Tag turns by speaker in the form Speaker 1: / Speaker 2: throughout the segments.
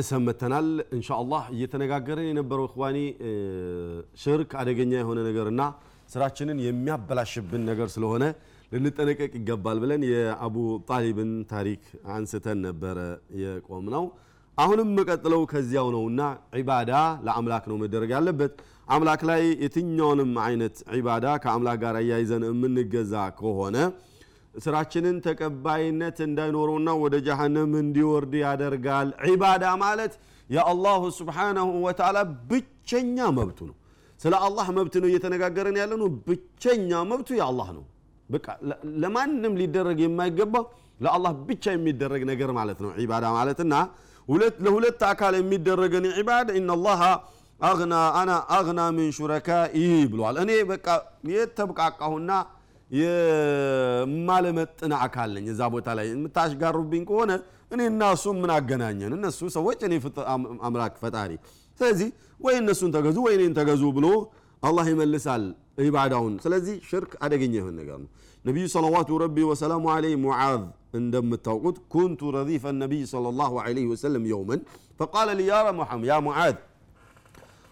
Speaker 1: ተመልሰን መተናል እንሻ አላህ እየተነጋገርን የነበረው እኽዋኒ ሽርክ አደገኛ የሆነ ነገርና ስራችንን የሚያበላሽብን ነገር ስለሆነ ልንጠነቀቅ ይገባል ብለን የአቡ ጣሊብን ታሪክ አንስተን ነበረ የቆም ነው አሁንም መቀጥለው ከዚያው ነውና ዒባዳ ለአምላክ ነው መደረግ ያለበት። አምላክ ላይ የትኛውንም አይነት ዒባዳ ከአምላክ ጋር እያይዘን የምንገዛ ከሆነ ስራችንን ተቀባይነት እንዳይኖረውና ወደ ጀሃነም እንዲወርድ ያደርጋል። ዒባዳ ማለት የአላሁ ስብሓናሁ ወተዓላ ብቸኛ መብቱ ነው። ስለ አላህ መብት ነው እየተነጋገረን ያለ ነው ብቸኛ መብቱ የአላህ ነው። በቃ ለማንም ሊደረግ የማይገባው ለአላህ ብቻ የሚደረግ ነገር ማለት ነው ዒባዳ ማለትና ለሁለት አካል የሚደረገን ዒባዳ ኢናላሃ አግና አና አግና ምን ሹረካኢ ብሏል። እኔ በቃ የተብቃቃሁና የማለመጥን አካል ነኝ። እዛ ቦታ ላይ የምታሽጋሩብኝ ከሆነ እኔ እና እሱ ምን አገናኘን? እነሱ ሰዎች፣ እኔ አምላክ ፈጣሪ። ስለዚህ ወይ እነሱን ተገዙ ወይ እኔን ተገዙ ብሎ አላህ ይመልሳል ኢባዳውን። ስለዚህ ሽርክ አደገኛ የሆነ ነገር ነው። ነቢዩ صلوات ربي وسلامه عليه ሙዓዝ እንደምታውቁት كنت رديف النبي صلى الله عليه وسلم يوما فقال لي يا محمد يا معاذ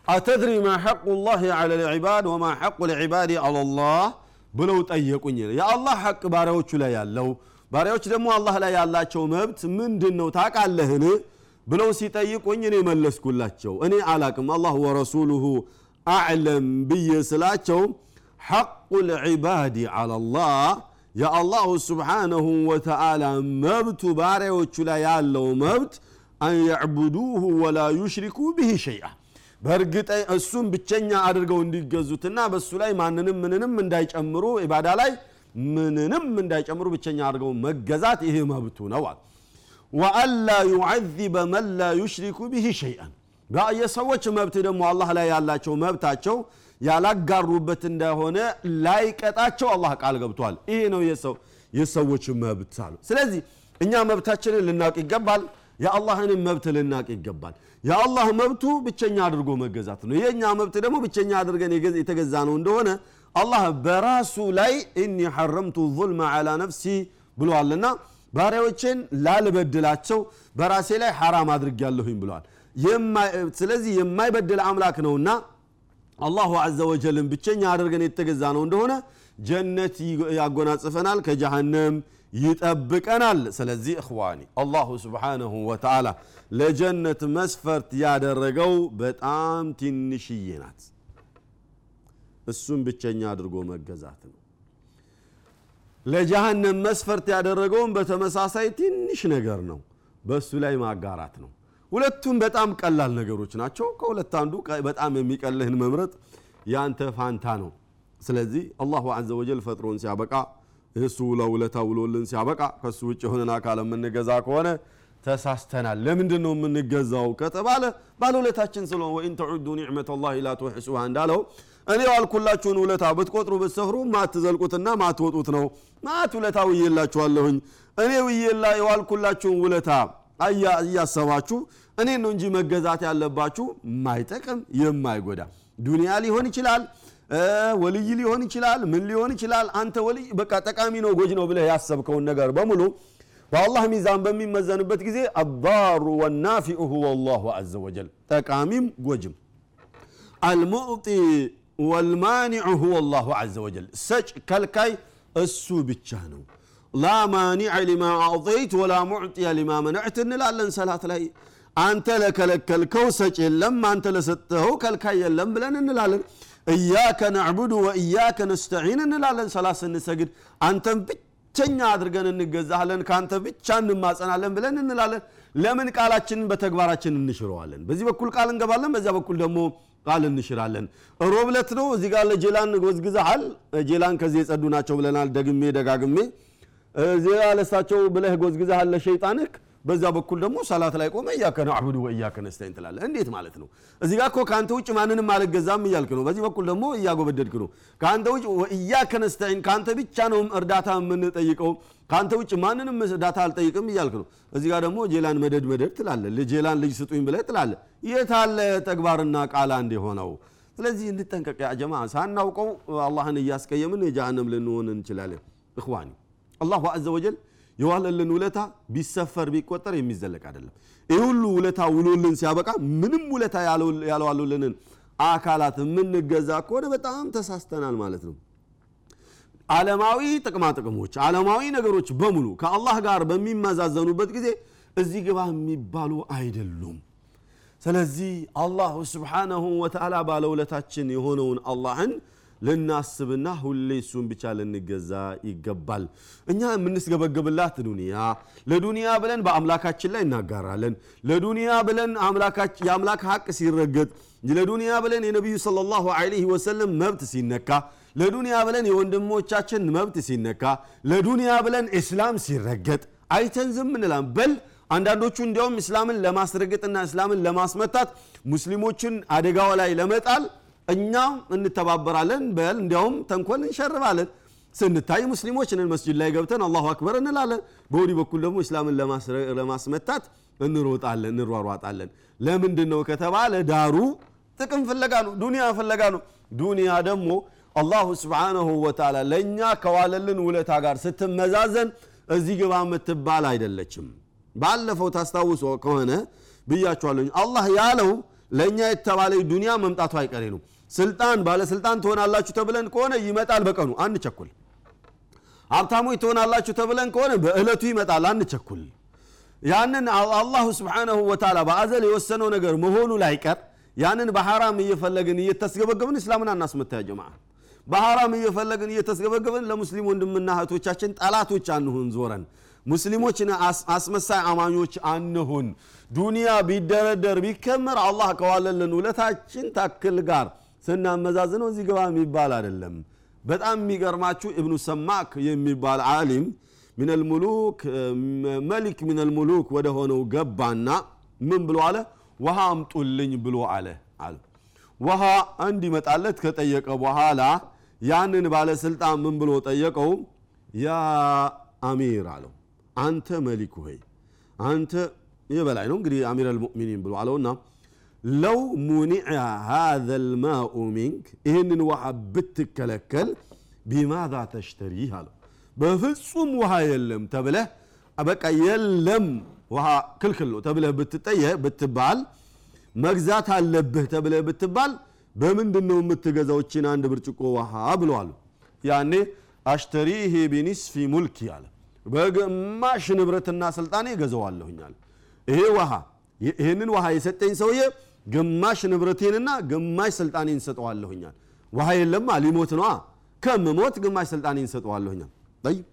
Speaker 1: أتدري ما حق الله على العباد وما حق العباد على الله ብለው ጠየቁኝ። የአላህ ሐቅ ባሪያዎቹ ላይ ያለው ባሪያዎች ደግሞ አላህ ላይ ያላቸው መብት ምንድን ነው ታቃለህን ብለው ሲጠይቁኝ እኔ መለስኩላቸው። እኔ አላቅም። አላህ ወረሱሉሁ አዕለም ብዬ ስላቸው ሐቁ ልዕባድ አላ ላህ የአላሁ ስብሓነሁ ወተዓላ መብቱ ባሪያዎቹ ላይ ያለው መብት አን ያዕቡዱሁ ወላ ዩሽሪኩ ብህ ሸይአ በእርግጠ እሱም ብቸኛ አድርገው እንዲገዙትና በእሱ ላይ ማንንም ምንንም እንዳይጨምሩ ኢባዳ ላይ ምንንም እንዳይጨምሩ ብቸኛ አድርገው መገዛት ይሄ መብቱ ነው ወአላ ዩዓዚበ መን ላ ዩሽሪኩ ብህ ሸይአን። የሰዎች መብት ደግሞ አላህ ላይ ያላቸው መብታቸው ያላጋሩበት እንደሆነ ላይቀጣቸው አላህ ቃል ገብቷል። ይሄ ነው የሰዎች መብት አሉ። ስለዚህ እኛ መብታችንን ልናውቅ ይገባል የአላህንም መብት ልናቅ ይገባል። የአላህ መብቱ ብቸኛ አድርጎ መገዛት ነው። የእኛ መብት ደግሞ ብቸኛ አድርገን የተገዛ ነው እንደሆነ አላህ በራሱ ላይ እኒ ሐረምቱ ظልመ ዓላ ነፍሲ ብለዋልና ባሪያዎችን ላልበድላቸው በራሴ ላይ ሐራም አድርግ ያለሁኝ ብለዋል ስለዚህ የማይበድል አምላክ ነውና አላሁ አዘ ወጀልን ብቸኛ አድርገን የተገዛ ነው እንደሆነ ጀነት ያጎናጽፈናል። ከጀሃነም ይጠብቀናል። ስለዚህ እኽዋኒ አላሁ ስብሓንሁ ወተዓላ ለጀነት መስፈርት ያደረገው በጣም ትንሽዬ ናት። እሱም ብቸኛ አድርጎ መገዛት ነው። ለጀሃነም መስፈርት ያደረገውን በተመሳሳይ ትንሽ ነገር ነው። በእሱ ላይ ማጋራት ነው። ሁለቱም በጣም ቀላል ነገሮች ናቸው። ከሁለት አንዱ በጣም የሚቀልህን መምረጥ ያንተ ፋንታ ነው። ስለዚህ አላሁ አዘ ወጀል ፈጥሮን ሲያበቃ እሱ ለውለታ ውሎልን ሲያበቃ ከሱ ውጭ የሆነን አካል የምንገዛ ከሆነ ተሳስተናል። ለምንድን ነው የምንገዛው ከተባለ ባለውለታችን ስለሆነ ወኢን ተዑዱ ኒዕመት ላ ላ ትሕሱሃ እንዳለው እኔ ዋልኩላችሁን ውለታ ብትቆጥሩ ብትሰፍሩ ማትዘልቁትና ማትወጡት ነው። ማት ውለታ ውዬላችኋለሁኝ እኔ ውዬላ የዋልኩላችሁን ውለታ እያሰባችሁ እኔ ነው እንጂ መገዛት ያለባችሁ የማይጠቅም የማይጎዳ ዱንያ ሊሆን ይችላል ወልይ ሊሆን ይችላል ምን ሊሆን ይችላል አንተ ወልይ በቃ ጠቃሚ ነው ጎጅ ነው ብለህ ያሰብከውን ነገር በሙሉ በአላህ ሚዛን በሚመዘንበት ጊዜ አዳሩ ወናፊዑ ሁወ ላሁ አዘ ወጀል ጠቃሚም ጎጅም አልሙዕጢ ወልማኒዑ ሁወ ላሁ አዘ ወጀል ሰጭ ከልካይ እሱ ብቻ ነው። ላ ማኒዐ ሊማ አዕጠይት ወላ ሙዕጢየ ሊማ መነዕት እንላለን ሰላት ላይ። አንተ ለከለከልከው ሰጭ የለም አንተ ለሰጠኸው ከልካይ የለም ብለን እንላለን እያከ ነዕቡዱ ወእያከ ነስተዒን እንላለን። ሰላት ስንሰግድ አንተን ብቸኛ አድርገን እንገዛለን ከአንተ ብቻ እንማጸናለን ብለን እንላለን። ለምን ቃላችንን በተግባራችን እንሽረዋለን? በዚህ በኩል ቃል እንገባለን በዚያ በኩል ደግሞ ቃል እንሽራለን። ሮብለት ነው እዚህ ጋር ለጄላን ጎዝግዘሃል። ጄላን ከዚህ የጸዱ ናቸው ብለናል። ደግሜ ደጋግሜ እዚያ ለሳቸው ብለህ ጎዝግዘሃል ለሸይጣንክ በዛ በኩል ደግሞ ሰላት ላይ ቆመ እያከ ነዕቡዱ ወእያከ ነስተዒን ትላለህ። እንዴት ማለት ነው? እዚህ ጋር እኮ ከአንተ ውጭ ማንንም አልገዛም እያልክ ነው። በዚህ በኩል ደግሞ እያጎበደድክ ነው። ከአንተ ውጭ ወእያከ ነስተዒን ከአንተ ብቻ ነው እርዳታ የምንጠይቀው ከአንተ ውጭ ማንንም እርዳታ አልጠይቅም እያልክ ነው። እዚህ ጋር ደግሞ ጄላን መደድ መደድ ትላለህ። ጄላን ልጅ ስጡኝ ብለህ ትላለህ። የታለ ተግባርና ቃል አንድ የሆነው? ስለዚህ እንጠንቀቅ ያ ጀማ ሳናውቀው አላህን እያስቀየምን የጀሃነም ልንሆን እንችላለን። እኽዋኒ አላሁ አዘ ወጀል የዋለልን ውለታ ቢሰፈር ቢቆጠር የሚዘለቅ አይደለም። ይህ ሁሉ ውለታ ውሎልን ሲያበቃ ምንም ውለታ ያልዋሉልንን አካላት የምንገዛ ከሆነ በጣም ተሳስተናል ማለት ነው። ዓለማዊ ጥቅማ ጥቅሞች፣ ዓለማዊ ነገሮች በሙሉ ከአላህ ጋር በሚመዛዘኑበት ጊዜ እዚህ ግባ የሚባሉ አይደሉም። ስለዚህ አላሁ ስብሓነሁ ወተዓላ ባለውለታችን የሆነውን አላህን ልናስብና ሁሌ እሱን ብቻ ልንገዛ ይገባል። እኛ የምንስገበገብላት ዱንያ ለዱንያ ብለን በአምላካችን ላይ እናጋራለን። ለዱንያ ብለን የአምላክ ሀቅ ሲረገጥ፣ ለዱንያ ብለን የነቢዩ ሰለላሁ ዐለይሂ ወሰለም መብት ሲነካ፣ ለዱንያ ብለን የወንድሞቻችን መብት ሲነካ፣ ለዱንያ ብለን እስላም ሲረገጥ አይተን ዝም እንላለን። በል አንዳንዶቹ እንዲያውም እስላምን ለማስረገጥና እስላምን ለማስመታት ሙስሊሞችን አደጋው ላይ ለመጣል እኛም እንተባበራለን። በል እንዲያውም ተንኮል እንሸርባለን። ስንታይ ሙስሊሞች ነን። መስጅድ ላይ ገብተን አላሁ አክበር እንላለን። በወዲህ በኩል ደግሞ እስላምን ለማስመታት እንሮጣለን፣ እንሯሯጣለን። ለምንድን ነው ከተባለ ዳሩ ጥቅም ፍለጋ ነው፣ ዱንያ ፍለጋ ነው። ዱንያ ደግሞ አላሁ ስብሓነሁ ወተዓላ ለእኛ ከዋለልን ውለታ ጋር ስትመዛዘን እዚህ ግባ የምትባል አይደለችም። ባለፈው ታስታውሶ ከሆነ ብያችኋለሁ። አላህ ያለው ለእኛ የተባለ ዱንያ መምጣቱ አይቀሬ ነው። ስልጣን ባለስልጣን ትሆናላችሁ ተብለን ከሆነ ይመጣል በቀኑ አንቸኩል። ሀብታሞች ትሆናላችሁ ተብለን ከሆነ በእለቱ ይመጣል አንቸኩል። ያንን አላሁ ስብሓነሁ ወተዓላ በአዘል የወሰነው ነገር መሆኑ ላይቀር ያንን በሐራም እየፈለግን እየተስገበገብን እስላምን አናስመታ ያ በሐራም እየፈለግን እየተስገበገብን ለሙስሊም ወንድምና እህቶቻችን ጠላቶች አንሁን ዞረን ሙስሊሞች አስመሳይ አማኞች አንሁን። ዱንያ ቢደረደር ቢከመር አላህ ከዋለልን ውለታችን ታክል ጋር ስናመዛዝነው እዚህ ገባ የሚባል አይደለም። በጣም የሚገርማችሁ እብኑ ሰማክ የሚባል ዓሊም ሚነል ሙሉክ መሊክ ሚነል ሙሉክ ወደ ሆነው ገባና ምን ብሎ አለ? ውሃ አምጡልኝ ብሎ አለ አለ ውሃ እንዲመጣለት ከጠየቀ በኋላ ያንን ባለስልጣን ምን ብሎ ጠየቀው? ያ أمير አለው አንተ ملك ሆይ አንተ የበላይ ነው እንግዲህ أمير المؤمنين ብሎ አለውና لو منع هذا الماء منك ይህንን ውሃ ብትከለከል بماذا تشتريه አለው። በፍጹም ውሃ የለም ተብለህ በቃ የለም ውሃ ክልክል ነው ተብለህ ብትጠየ ብትባል መግዛት አለብህ ተብለህ ብትባል በምንድን ነው የምትገዛው ይችን አንድ ብርጭቆ ውሃ ብለዋል ያኔ አሽተሪህ ቢኒስፊ ሙልኪ አለ። በግማሽ ንብረትና ስልጣኔ ገዘዋለሁኛል ይሄ ውሃ ይህንን ውሃ የሰጠኝ ሰውዬ ግማሽ ንብረቴንና ግማሽ ስልጣኔን ሰጠዋለሁኛል ውሃ የለማ ሊሞት ነዋ ከምሞት ግማሽ ስልጣኔን ሰጠዋለሁኛል طيب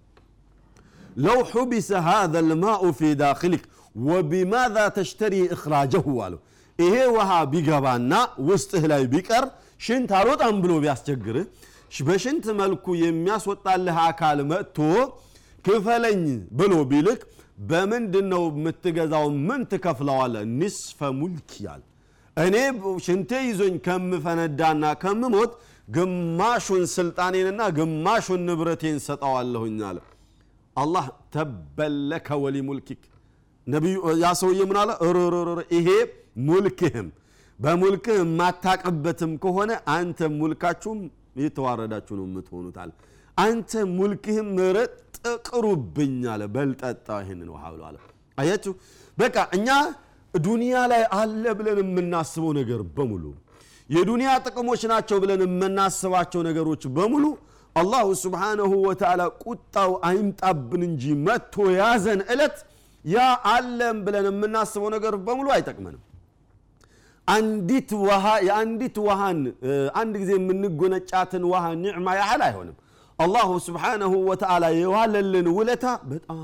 Speaker 1: لو حبس هذا الماء في داخلك وبماذا تشتري إخراجه አለው ይሄ ውሃ ቢገባና ውስጥህ ላይ ቢቀር ሽንት አልወጣም ብሎ ቢያስቸግርህ በሽንት መልኩ የሚያስወጣልህ አካል መጥቶ ክፈለኝ ብሎ ቢልክ በምንድን ነው የምትገዛው? ምን ትከፍለዋለ? ኒስፈ ሙልክ ያል እኔ ሽንቴ ይዞኝ ከምፈነዳና ከምሞት ግማሹን ስልጣኔንና ግማሹን ንብረቴን ሰጠዋለሁኝ አለ። አላህ ተበለከ ወሊ ሙልኪክ ነቢዩ ያ ሰውዬ ምን አለ? ይሄ ሙልክህም በሙልክህ የማታቅበትም ከሆነ አንተ ሙልካችሁም የተዋረዳችሁ ነው የምትሆኑት አለ። አንተ ሙልክህም ምረጥ ቅሩብኝ አለ። በልጠጣ ይህንን ውሃ ብሎ አለ። አያችሁ በቃ እኛ ዱንያ ላይ አለ ብለን የምናስበው ነገር በሙሉ የዱንያ ጥቅሞች ናቸው ብለን የምናስባቸው ነገሮች በሙሉ አላሁ ስብሓነሁ ወተዓላ ቁጣው አይምጣብን እንጂ መጥቶ ያዘን እለት ያ አለም ብለን የምናስበው ነገር በሙሉ አይጠቅመንም። አንዲት ውሃ የአንዲት ውሃን አንድ ጊዜ የምንጎነጫትን ውሃ ኒዕማ ያህል አይሆንም። አላሁ ስብሓነሁ ወተዓላ የዋለልን ውለታ በጣም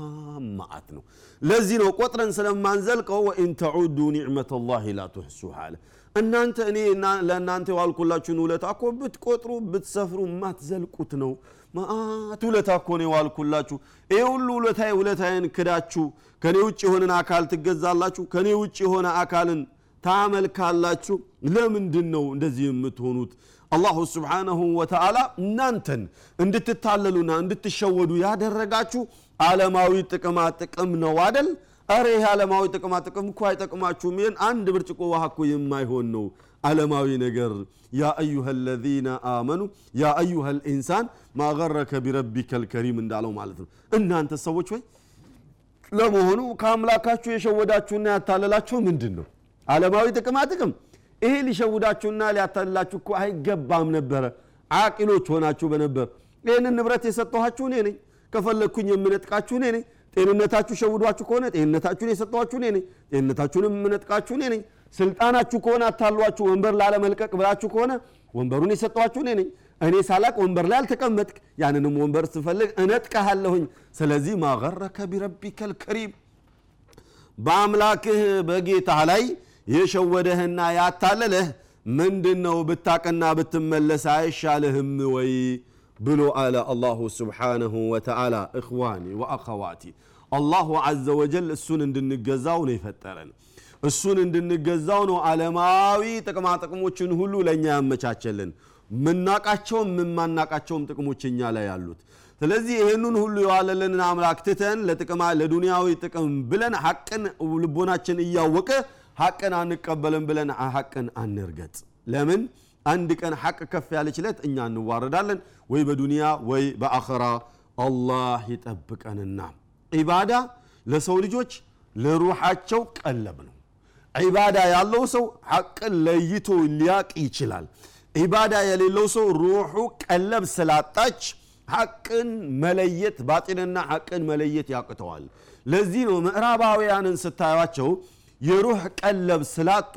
Speaker 1: ማአት ነው። ለዚህ ነው ቆጥረን ስለማንዘልቀው ወኢን ተዑዱ ኒዕመተ ላሂ ላ ትሕሱሃ አለ። እናንተ እኔ ለእናንተ የዋልኩላችሁን ውለታ እኮ ብትቆጥሩ ብትሰፍሩ የማትዘልቁት ነው። ማአት ውለታ እኮ ነው የዋልኩላችሁ። ይህ ሁሉ ውለታ ውለታዬን ክዳችሁ ከኔ ውጭ የሆነን አካል ትገዛላችሁ፣ ከኔ ውጭ የሆነ አካልን ታመልካላችሁ። ለምንድን ነው እንደዚህ የምትሆኑት? አላሁ ስብሓነሁ ወተዓላ እናንተን እንድትታለሉና እንድትሸወዱ ያደረጋችሁ ዓለማዊ ጥቅማ ጥቅም ነው አደል? አረ ይህ ዓለማዊ ጥቅማ ጥቅም እኮ አይጠቅማችሁም። ይህን አንድ ብርጭቆ ውሃ እኮ የማይሆን ነው ዓለማዊ ነገር። ያ አዩሃ ለዚነ አመኑ ያ አዩሃ ልኢንሳን ማገረከ ቢረቢከ ልከሪም እንዳለው ማለት ነው። እናንተ ሰዎች ወይ ለመሆኑ ከአምላካችሁ የሸወዳችሁና ያታለላችሁ ምንድን ነው አለማዊ ጥቅማ ጥቅም ይሄ ሊሸውዳችሁና ሊያታልላችሁ እኮ አይገባም ነበረ። አቂሎች ሆናችሁ በነበር። ይህንን ንብረት የሰጠኋችሁ እኔ ነኝ። ከፈለግኩኝ የምነጥቃችሁ እኔ ነኝ። ጤንነታችሁ ሸውዷችሁ ከሆነ ጤንነታችሁን የሰጠኋችሁ እኔ ነኝ። ጤንነታችሁንም የምነጥቃችሁ እኔ ነኝ። ስልጣናችሁ ከሆነ አታሏችሁ። ወንበር ላለመልቀቅ ብላችሁ ከሆነ ወንበሩን የሰጠኋችሁ እኔ ነኝ። እኔ ሳላቅ ወንበር ላይ አልተቀመጥክ። ያንንም ወንበር ስፈልግ እነጥቀሃለሁኝ ስለዚህ ማገረከ ቢረቢከ ልከሪም በአምላክህ በጌታ ላይ የሸወደህና ያታለለህ? ምንድን ነው ብታቀና ብትመለስ አይሻልህም ወይ? ብሎ አለ አላሁ ስብሓነሁ ወተዓላ። እኽዋኒ ወአኸዋቲ አላሁ አዘ ወጀል እሱን እንድንገዛው ነው የፈጠረን። እሱን እንድንገዛው ነው ዓለማዊ ጥቅማ ጥቅሞችን ሁሉ ለእኛ ያመቻቸልን። ምናቃቸውም የማናቃቸውም ጥቅሞች እኛ ላይ ያሉት። ስለዚህ ይህንን ሁሉ የዋለልንን አምላክ ትተን ለጥቅማ ለዱንያዊ ጥቅም ብለን ሐቅን ልቦናችን እያወቀ ሐቅን አንቀበልም ብለን ሐቅን አንርገጥ። ለምን? አንድ ቀን ሐቅ ከፍ ያለችለት እኛ እንዋረዳለን። ወይ በዱንያ ወይ በአኸራ አላህ ይጠብቀንና። ዒባዳ ለሰው ልጆች ለሩሓቸው ቀለብ ነው። ዒባዳ ያለው ሰው ሐቅን ለይቶ ሊያቅ ይችላል። ዒባዳ የሌለው ሰው ሩሑ ቀለብ ስላጣች ሐቅን መለየት ባጢንና ሐቅን መለየት ያቅተዋል። ለዚህ ነው ምዕራባውያንን ስታዩቸው የሩህ ቀለብ ስላጡ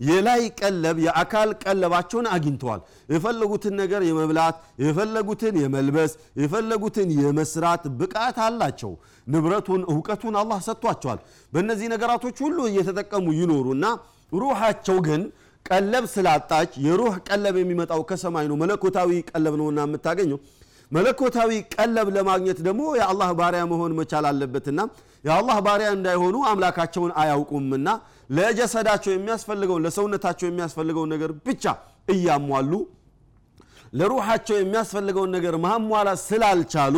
Speaker 1: የላይ ቀለብ የአካል ቀለባቸውን አግኝተዋል። የፈለጉትን ነገር የመብላት የፈለጉትን የመልበስ የፈለጉትን የመስራት ብቃት አላቸው። ንብረቱን እውቀቱን አላህ ሰጥቷቸዋል። በእነዚህ ነገራቶች ሁሉ እየተጠቀሙ ይኖሩና ሩሃቸው ግን ቀለብ ስላጣች የሩህ ቀለብ የሚመጣው ከሰማይ ነው። መለኮታዊ ቀለብ ነውና የምታገኘው መለኮታዊ ቀለብ ለማግኘት ደግሞ የአላህ ባሪያ መሆን መቻል አለበትና የአላህ ባሪያ እንዳይሆኑ አምላካቸውን አያውቁምና ለጀሰዳቸው የሚያስፈልገውን ለሰውነታቸው የሚያስፈልገውን ነገር ብቻ እያሟሉ ለሩሓቸው የሚያስፈልገውን ነገር ማሟላት ስላልቻሉ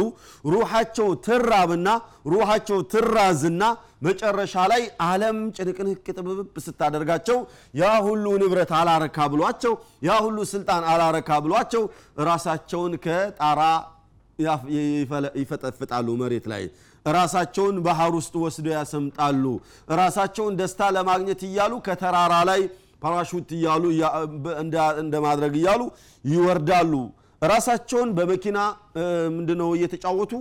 Speaker 1: ሩሓቸው ትራብና ሩሓቸው ትራዝና መጨረሻ ላይ ዓለም ጭንቅንቅ ጥብብብ ስታደርጋቸው ያ ሁሉ ንብረት አላረካ ብሏቸው ያ ሁሉ ስልጣን አላረካ ብሏቸው ራሳቸውን ከጣራ ይፈጠፍጣሉ መሬት ላይ። ራሳቸውን ባህር ውስጥ ወስደው ያሰምጣሉ። ራሳቸውን ደስታ ለማግኘት እያሉ ከተራራ ላይ ፓራሹት እያሉ እንደ ማድረግ እያሉ ይወርዳሉ። ራሳቸውን በመኪና ምንድነው እየተጫወቱ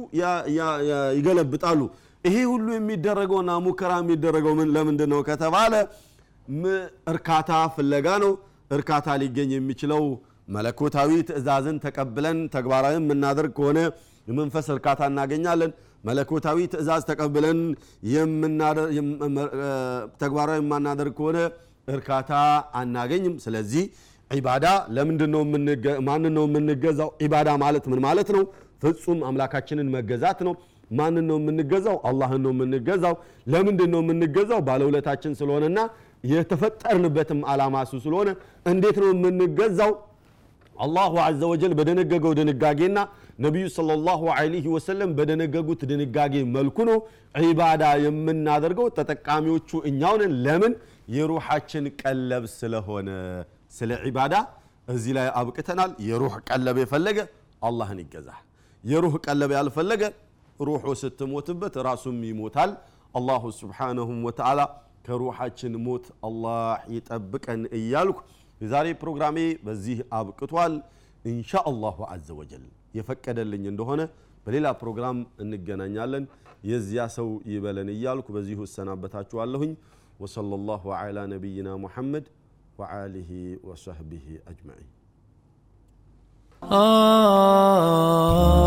Speaker 1: ይገለብጣሉ። ይሄ ሁሉ የሚደረገውና ሙከራ የሚደረገው ለምንድን ነው ከተባለ እርካታ ፍለጋ ነው። እርካታ ሊገኝ የሚችለው መለኮታዊ ትእዛዝን ተቀብለን ተግባራዊ የምናደርግ ከሆነ የመንፈስ እርካታ እናገኛለን። መለኮታዊ ትእዛዝ ተቀብለን ተግባራዊ የማናደርግ ከሆነ እርካታ አናገኝም። ስለዚህ ዒባዳ ለምንድን ነው የምንገዛው? ዒባዳ ማለት ምን ማለት ነው? ፍጹም አምላካችንን መገዛት ነው። ማንን ነው የምንገዛው? አላህን ነው የምንገዛው። ለምንድን ነው የምንገዛው? ባለውለታችን ስለሆነና የተፈጠርንበትም አላማ እሱ ስለሆነ እንዴት ነው የምንገዛው? አላሁ አዘ ወጀል በደነገገው ድንጋጌና ነቢዩ ሰለላሁ ዐለይሂ ወሰለም በደነገጉት ድንጋጌ መልኩ ነው ዒባዳ የምናደርገው። ተጠቃሚዎቹ እኛውንን ለምን የሩሓችን ቀለብ ስለሆነ ስለ ዒባዳ እዚህ ላይ አብቅተናል። የሩህ ቀለብ የፈለገ አላህን ይገዛል የሩህ ቀለብ ያልፈለገ ሩሑ ስትሞትበት ራሱም ይሞታል። አላሁ ስብሓነሁም ወተዓላ ከሩሓችን ሞት አላህ ይጠብቀን እያልኩ የዛሬ ፕሮግራሜ በዚህ አብቅቷል። ኢንሻ አላሁ አዘ ወጀል የፈቀደልኝ እንደሆነ በሌላ ፕሮግራም እንገናኛለን። የዚያ ሰው ይበለን እያልኩ በዚሁ እሰናበታችኋለሁኝ وصلى الله على نبينا محمد وآله وصحبه أجمعين.
Speaker 2: آه.